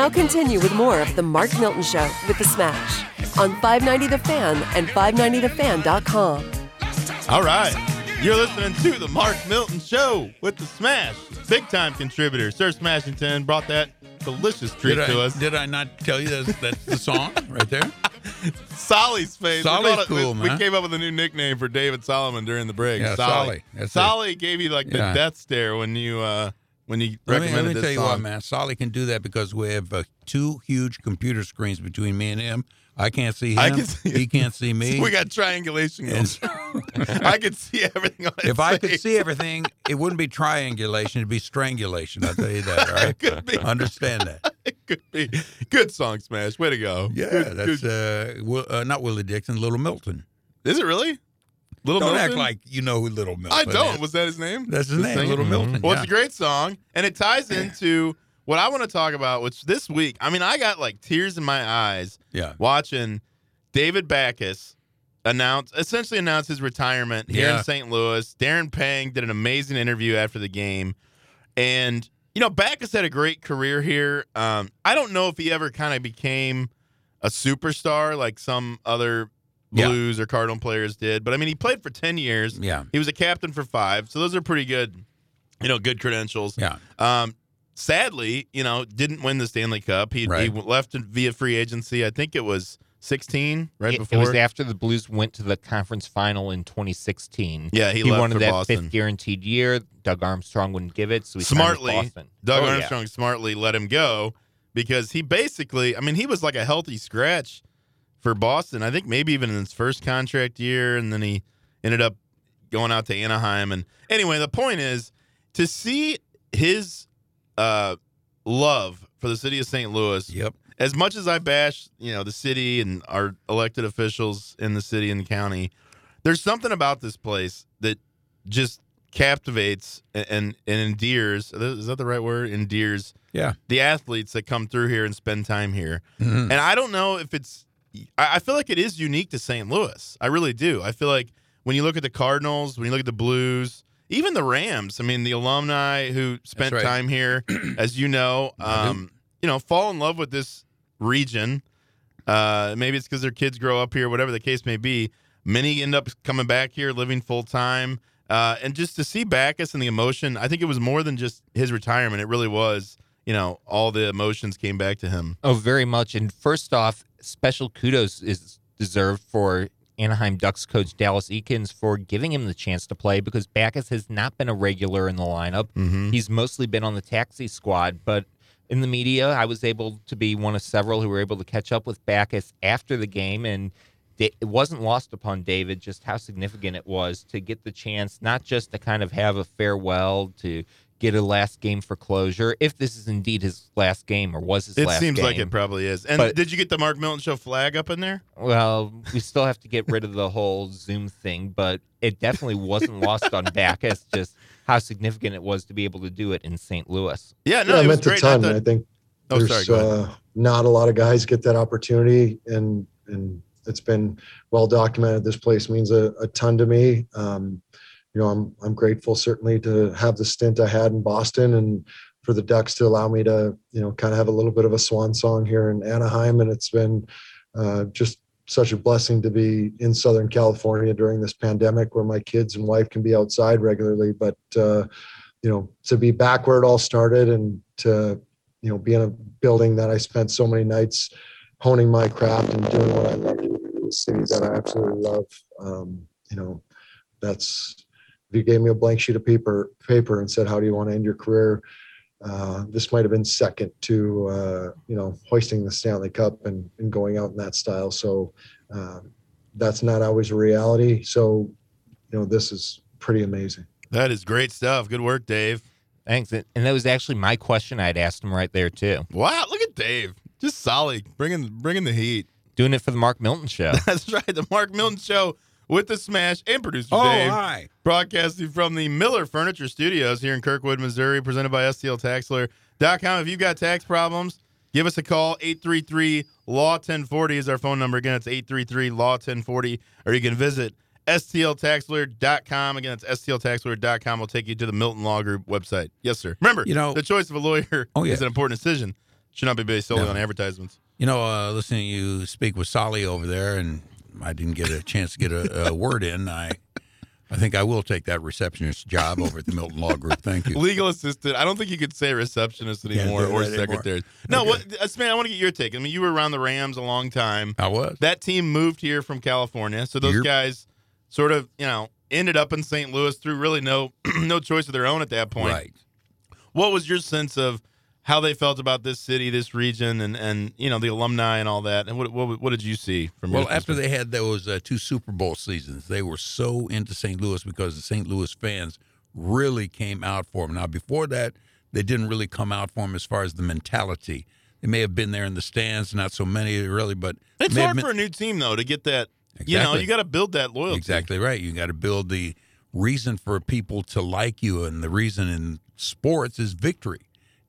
now continue with more of The Mark Milton Show with The Smash on 590 The Fan and 590TheFan.com. All right. You're listening to The Mark Milton Show with The Smash. Big time contributor. Sir Smashington brought that delicious treat Did to I, us. did I not tell you that's, that's the song right there? Solly's face. We Solly's called it- cool, we, we man. came up with a new nickname for David Solomon during the break. Yeah, Solly. Solly. Solly gave you like the Yeah. death stare when you uh when you Let me, let me tell you song. what, man. Solly can do that because we have uh, two huge computer screens between me and him. I can't see him. I can see- he can't see me. We got triangulation going. I could see everything on his if I could see everything, it wouldn't be triangulation; it'd be strangulation. I'll tell you that. All right, Could be. understand that. it could be good song smash. Way to go. Yeah, Good- that's good- uh, Will, uh, not Willie Dixon, Little Milton. Is it really? Little Don't Milton? act like you know who Little Milton. I don't. is. Was that his name? That's his The name, singer? Little Milton. Well, yeah. it's a great song, and it ties into what I want to talk about, which this week, I mean, I got like tears in my eyes Yeah. watching David Backes announce, essentially announce his retirement here Yeah. in St. Louis. Darren Pang did an amazing interview after the game, and you know, Backes had a great career here. Um, I don't know if he ever kind of became a superstar like some other Yeah. Blues or Cardinal players did, but I mean, he played for ten years. Yeah. He was a captain for five, so those are pretty good, you know, good credentials. Yeah. Um, sadly, you know, didn't win the Stanley Cup. He, he Right. left via free agency. I think it was 16, right it, before. it was after the Blues went to the conference final in 2016. yeah, he, he, left wanted for that Boston. fifth guaranteed year. Doug Armstrong wouldn't give it, so he signed with Smartly, Boston. Doug Oh, yeah. Armstrong smartly let him go because he basically, I mean, he was like a healthy scratch for Boston. I think maybe even in his first contract year, and then he ended up going out to Anaheim. And anyway, the point is to see his uh, love for the city of St. Louis Yep. as much as I bash, you know, the city and our elected officials in the city and the county, there's something about this place that just captivates and and, and endears. Is that the right word? Endears Yeah. the athletes that come through here and spend time here. Mhm. And I don't know if it's. I I feel like it is unique to St. Louis. I really do. I feel like when you look at the Cardinals, when you look at the Blues, even the Rams. I mean, the alumni who spent right. time here, as you know, um, you know, fall in love with this region. Uh, maybe it's because their kids grow up here, whatever the case may be. Many end up coming back here, living full time, uh, and just to see Backes and the emotion. I think it was more than just his retirement. It really was. You know, all the emotions came back to him. Oh, very much. And first off, special kudos is deserved for Anaheim Ducks coach Dallas Eakins for giving him the chance to play because Backes has not been a regular in the lineup. Mm-hmm. He's mostly been on the taxi squad, but in the media, I was able to be one of several who were able to catch up with Backes after the game, and it wasn't lost upon David just how significant it was to get the chance not just to kind of have a farewell to get a last game for closure, if this is indeed his last game or was his last game. It last seems game. like it probably is. And But- did you get the Mark Milton Show flag up in there? Well, we still have to get rid of the whole Zoom thing, but it definitely wasn't lost on Backes just how significant it was to be able to do it in St. Louis. Yeah, no, yeah, I it was meant a great. I ton. thought- I think Oh, there's sorry, uh, not a lot of guys get that opportunity, and and it's been well documented. This place means a, a ton to me. Um, you know, I'm I'm grateful certainly to have the stint I had in Boston, and for the Ducks to allow me to you know kind of have a little bit of a swan song here in Anaheim, and it's been uh, just such a blessing to be in Southern California during this pandemic, where my kids and wife can be outside regularly, but. Uh, you know, to be back where it all started and to, you know, be in a building that I spent so many nights honing my craft and doing what I love in a city that I absolutely love. Um, you know, that's if you gave me a blank sheet of paper paper and said, How do you want to end your career? Uh, this might have been second to uh, you know hoisting the Stanley Cup and, and going out in that style. So um, that's not always a reality. So you know this is pretty amazing. That is great stuff. Good work, Dave. Thanks. And and that was actually my question I'd asked him right there, too. Wow, look at Dave. Just solid, bringing bringing the heat. Doing it for the Mark Milton show. That's right. The Mark Milton Show with the Smash and producer Oh, Dave. hi. Broadcasting from the Miller Furniture Studios here in Kirkwood, Missouri, presented by STLTaxLawyer.com. If you've got tax problems, give us a call. 833 Law 1040 is our phone number. Again, it's 833 Law 1040. Or you can visit STLTaxLawyer.com. Again, it's STLTaxLawyer.com. We'll take you to the Milton Law Group website. Yes, sir. Remember, You know- the choice of a lawyer Oh, yeah. is an important decision. Should not be based solely No. on advertisements. You know, uh, listening to you speak with Solly over there, and I didn't get a chance to get a, a word in. I, I think I will take that receptionist job over at the Milton Law Group. Thank you. Legal assistant. I don't think you could say receptionist anymore or secretary. No, Okay. what, uh, man, I want to get your take. I mean, you were around the Rams a long time. I was. That team moved here from California, so those Yep. guys sort of, you know, ended up in St. Louis through really no no choice of their own at that point. Right. What was your sense of how they felt about this city, this region, and and you know the alumni and all that? And what what, what did you see from? Well, after they had those uh, two Super Bowl seasons, they were so into St. Louis because the St. Louis fans really came out for them. Now, before that, they didn't really come out for them as far as the mentality. They may have been there in the stands, not so many really, but it's hard been- for a new team though to get that. You know, you got to build that loyalty. Exactly right. You got to build the reason for people to like you, and the reason in sports is victory.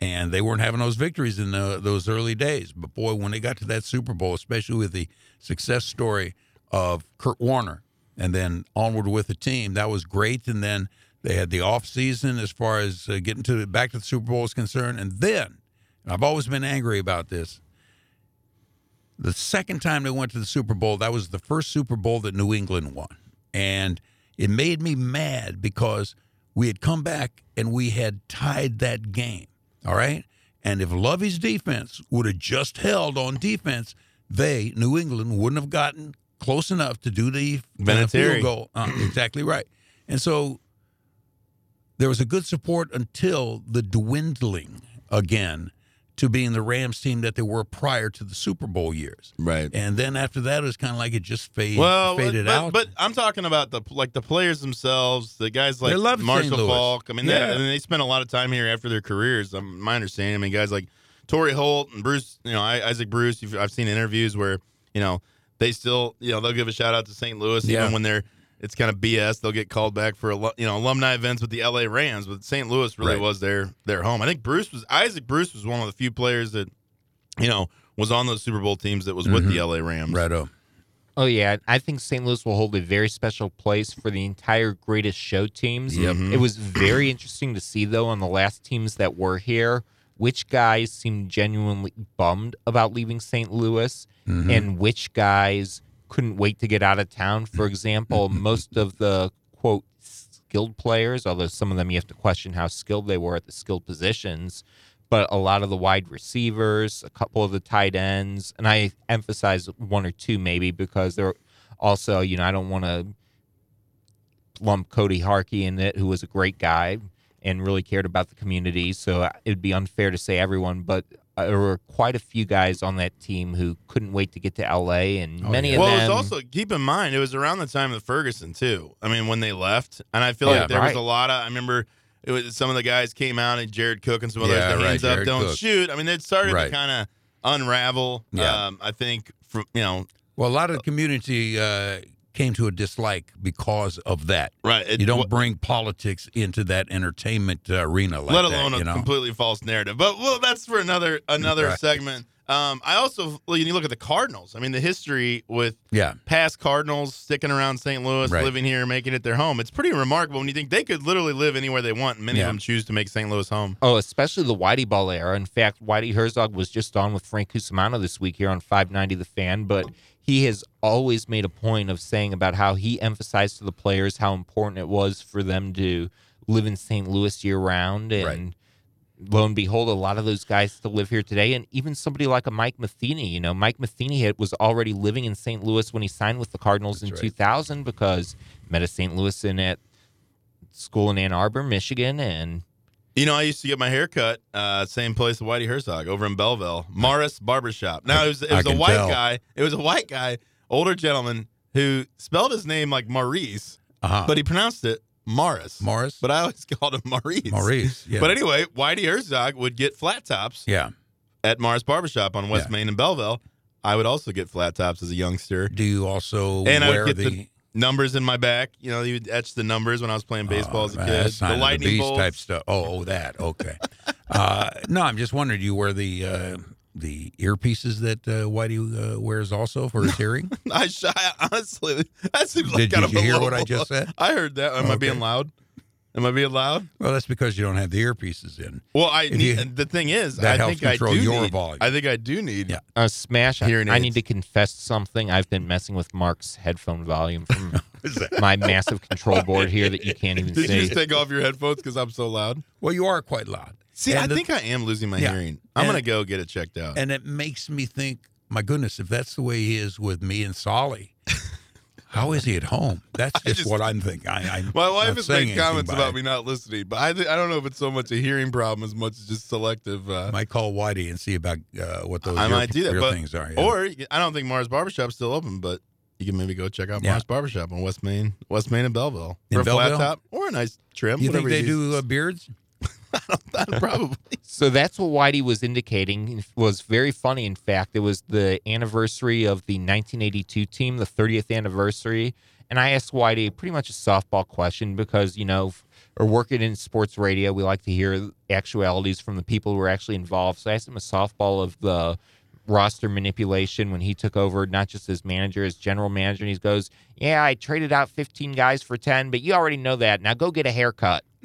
And they weren't having those victories in the, those early days. But boy, when they got to that Super Bowl, especially with the success story of Kurt Warner, and then onward with the team, that was great. And then they had the off season as far as uh, getting to back to the Super Bowl is concerned. And then, and I've always been angry about this. The second time they went to the Super Bowl, that was the first Super Bowl that New England won. And it made me mad because we had come back and we had tied that game. All right. And if Lovie's defense would have just held on defense, they, New England, wouldn't have gotten close enough to do the field goal. Uh, exactly right. And so there was a good support until the dwindling again to being the Rams team that they were prior to the Super Bowl years. Right. And then after that, it was kind of like it just fade, Well, faded but, out. but I'm talking about the like the players themselves, the guys like. Marshall. Faulk. I mean, they, I mean, they spent a lot of time here after their careers. Um, my understanding. I mean, guys like Torry Holt and Bruce. You know, I, Isaac Bruce. You've, I've seen interviews where you know they still you know they'll give a shout out to St. Louis Yeah. even when they're it's kind of BS. They'll get called back for alu- you know alumni events with the LA Rams, but St. Louis really Right. was their their home. I think Bruce was Isaac Bruce was one of the few players that you know was on those Super Bowl teams that was with the LA Rams. right on. Oh yeah, I think St. Louis will hold a very special place for the entire greatest show teams. Yep. Mhm. It was very interesting to see though on the last teams that were here, which guys seemed genuinely bummed about leaving St. Louis Mhm. and which guys couldn't wait to get out of town. For example, most of the quote skilled players, although some of them you have to question how skilled they were at the skilled positions, but a lot of the wide receivers, a couple of the tight ends, and I emphasize one or two maybe because they're also, you know, I don't want to lump Cory Harkey in it, who was a great guy and really cared about the community. So it'd be unfair to say everyone, but uh, there were quite a few guys on that team who couldn't wait to get to LA, and Oh, many yeah. of Well, them. it was also keep in mind it was around the time of the Ferguson too. I mean, when they left, and I feel Yeah, like there was a lot of. I remember it was some of the guys came out and Jared Cook and some others. Yeah, the right, hands up, Jared don't Cook. shoot. I mean, it started Right. to kind of unravel. Yeah. Um, I think from you know, Well, a lot of the community uh, came to a dislike because of that. right? It, you don't bring politics into that entertainment uh, arena like let that, alone you a know? completely false narrative. But well, that's for another another Right. segment. Um, I also well, you look at the Cardinals. I mean, the history with yeah. past Cardinals sticking around St. Louis, Right. living here, making it their home. It's pretty remarkable when you think they could literally live anywhere they want. and Many Yeah. of them choose to make St. Louis home. Oh, especially the Whitey Ball era. In fact, Whitey Herzog was just on with Frank Cusimano this week here on 590 The Fan, but he has always made a point of saying about how he emphasized to the players how important it was for them to live in St. Louis year round. And Right. Lo and behold, a lot of those guys still live here today. And even somebody like a Mike Matheny, you know, Mike Matheny was already living in St. Louis when he signed with the Cardinals That's in right. 2000 because met a St. Louis in at school in Ann Arbor, Michigan, and You know, I used to get my hair cut, uh, same place as Whitey Herzog over in Belleville, Morris Barbershop. Now it was it was a white tell. guy. It was a white guy, older gentleman who spelled his name like Maurice, Uh-huh. but he pronounced it Morris. Morris? But I always called him Maurice. Maurice. Yeah. But anyway, Whitey Herzog would get flat tops yeah. at Morris Barbershop on West Yeah. Main in Belleville. I would also get flat tops as a youngster. Do you also And I would get the, the numbers in my back. You know, you would etch the numbers when I was playing baseball Oh, as a kid. The lightning beast bolts. type stuff. Oh, oh, that. Okay. uh, no, I'm just wondering. Do you wear the uh, the earpieces that uh, Whitey uh, wears also for his hearing? I shy honestly. That seems like Did- kind did of you a hear what I just said? I heard that. Am I being loud? Am I being loud? Well, that's because you don't have the earpieces in. Well, I If need, you- the thing is, that I helps think I control do your need, volume. I think I do need. Yeah. Uh, Smash, I, Hearing I aids. need to confess something. I've been messing with Mark's headphone volume from my massive control board here that you can't even Did you see. just take off your headphones because I'm so loud? Well, you are quite loud. See, And I the- think I am losing my Yeah. hearing. I'm And- gonna go get it checked out. and it makes me think, my goodness, if that's the way he is with me and Solly, how is he at home? That's just, just- what I'm thinking. I, I'm My wife has made comments about it. me not listening, but I th- I don't know if it's so much a hearing problem as much as just selective. Uh, I might call Whitey and see about uh, what those I ear- might do that, but things are. yeah. or I don't think Mars Barbershop's still open, but you can maybe go check out Yeah. Mars Barbershop on West Main, West Main and Belleville In for a Belleville? flat top or a nice trim. you think whatever they do uh, beards? Probably. So that's what Whitey was indicating. It was very funny. In fact, it was the anniversary of the 1982 team, the 30th anniversary. And I asked Whitey pretty much a softball question because, you know, or working in sports radio, we like to hear actualities from the people who are actually involved. So I asked him a softball of the roster manipulation when he took over, not just as manager, as general manager. And he goes, Yeah, I traded out 15 guys for 10, but you already know that. Now go get a haircut.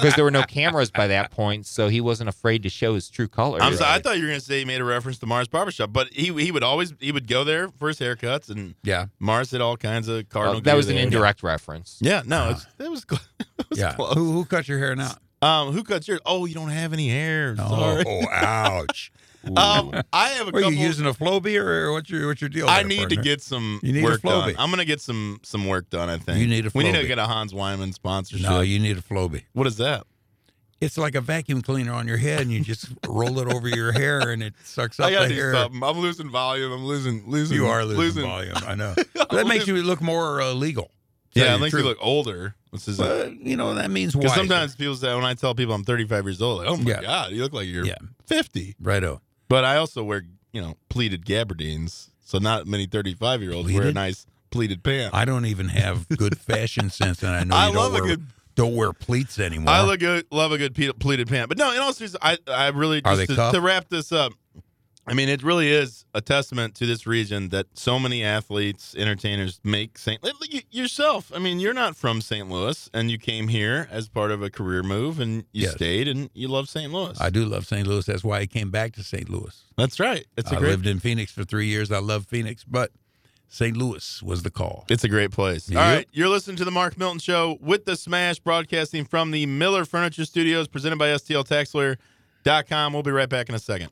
because there were no cameras by that point, so he wasn't afraid to show his true colors. I'm sorry. I thought you were going to say he made a reference to Mars Barbershop, but he he would always he would go there for his haircuts, and Yeah, Mars did all kinds of Well, that gear was an there. indirect reference. Yeah, no, it's, it was. It was yeah. close. Who, who cut your hair now? Um, who cuts yours? Oh, you don't have any hair. Sorry. Oh, ouch. Um, I have a Are you using a Flowbee or, or what's your what's your deal? I there, need to get some You need a work Flowbee. done. I'm gonna get some some work done. I think You need a We need to get a Hans Wiemann sponsorship. No, you need a Flowbee. what is that? It's like a vacuum cleaner on your head, and you just roll it over your hair, and it sucks up I gotta the do hair. something. I'm losing volume. I'm losing losing. You are losing, volume. I know. That makes you look more uh, legal. Yeah, it makes you look older. This is you know that means because why? sometimes people say when I tell people I'm 35 years old, like, oh my Yeah. god, you look like you're Yeah. 50. righto. But I also wear you know pleated gabardines, so not many 35 year olds wear a nice pleated pant. I don't even have good fashion sense, and I know I you love don't a wear, good- don't wear pleats anymore. I look good, love a good pleated pant. But no, in all seriousness, I I really Are just they to, to wrap this up. I mean, it really is a testament to this region that so many athletes, entertainers make St. Yourself, I mean, you're not from St. Louis, and you came here as part of a career move, and you Yes. stayed, and you love St. Louis. I do love St. Louis. That's why I came back to St. Louis. That's right. It's a I great. lived in Phoenix for three years. I love Phoenix, but St. Louis was the call. It's a great place. Yep. All right, you're listening to the Mark Milton Show with the Smash, broadcasting from the Miller Furniture Studios, presented by STL Tax Lawyer.com. We'll be right back in a second.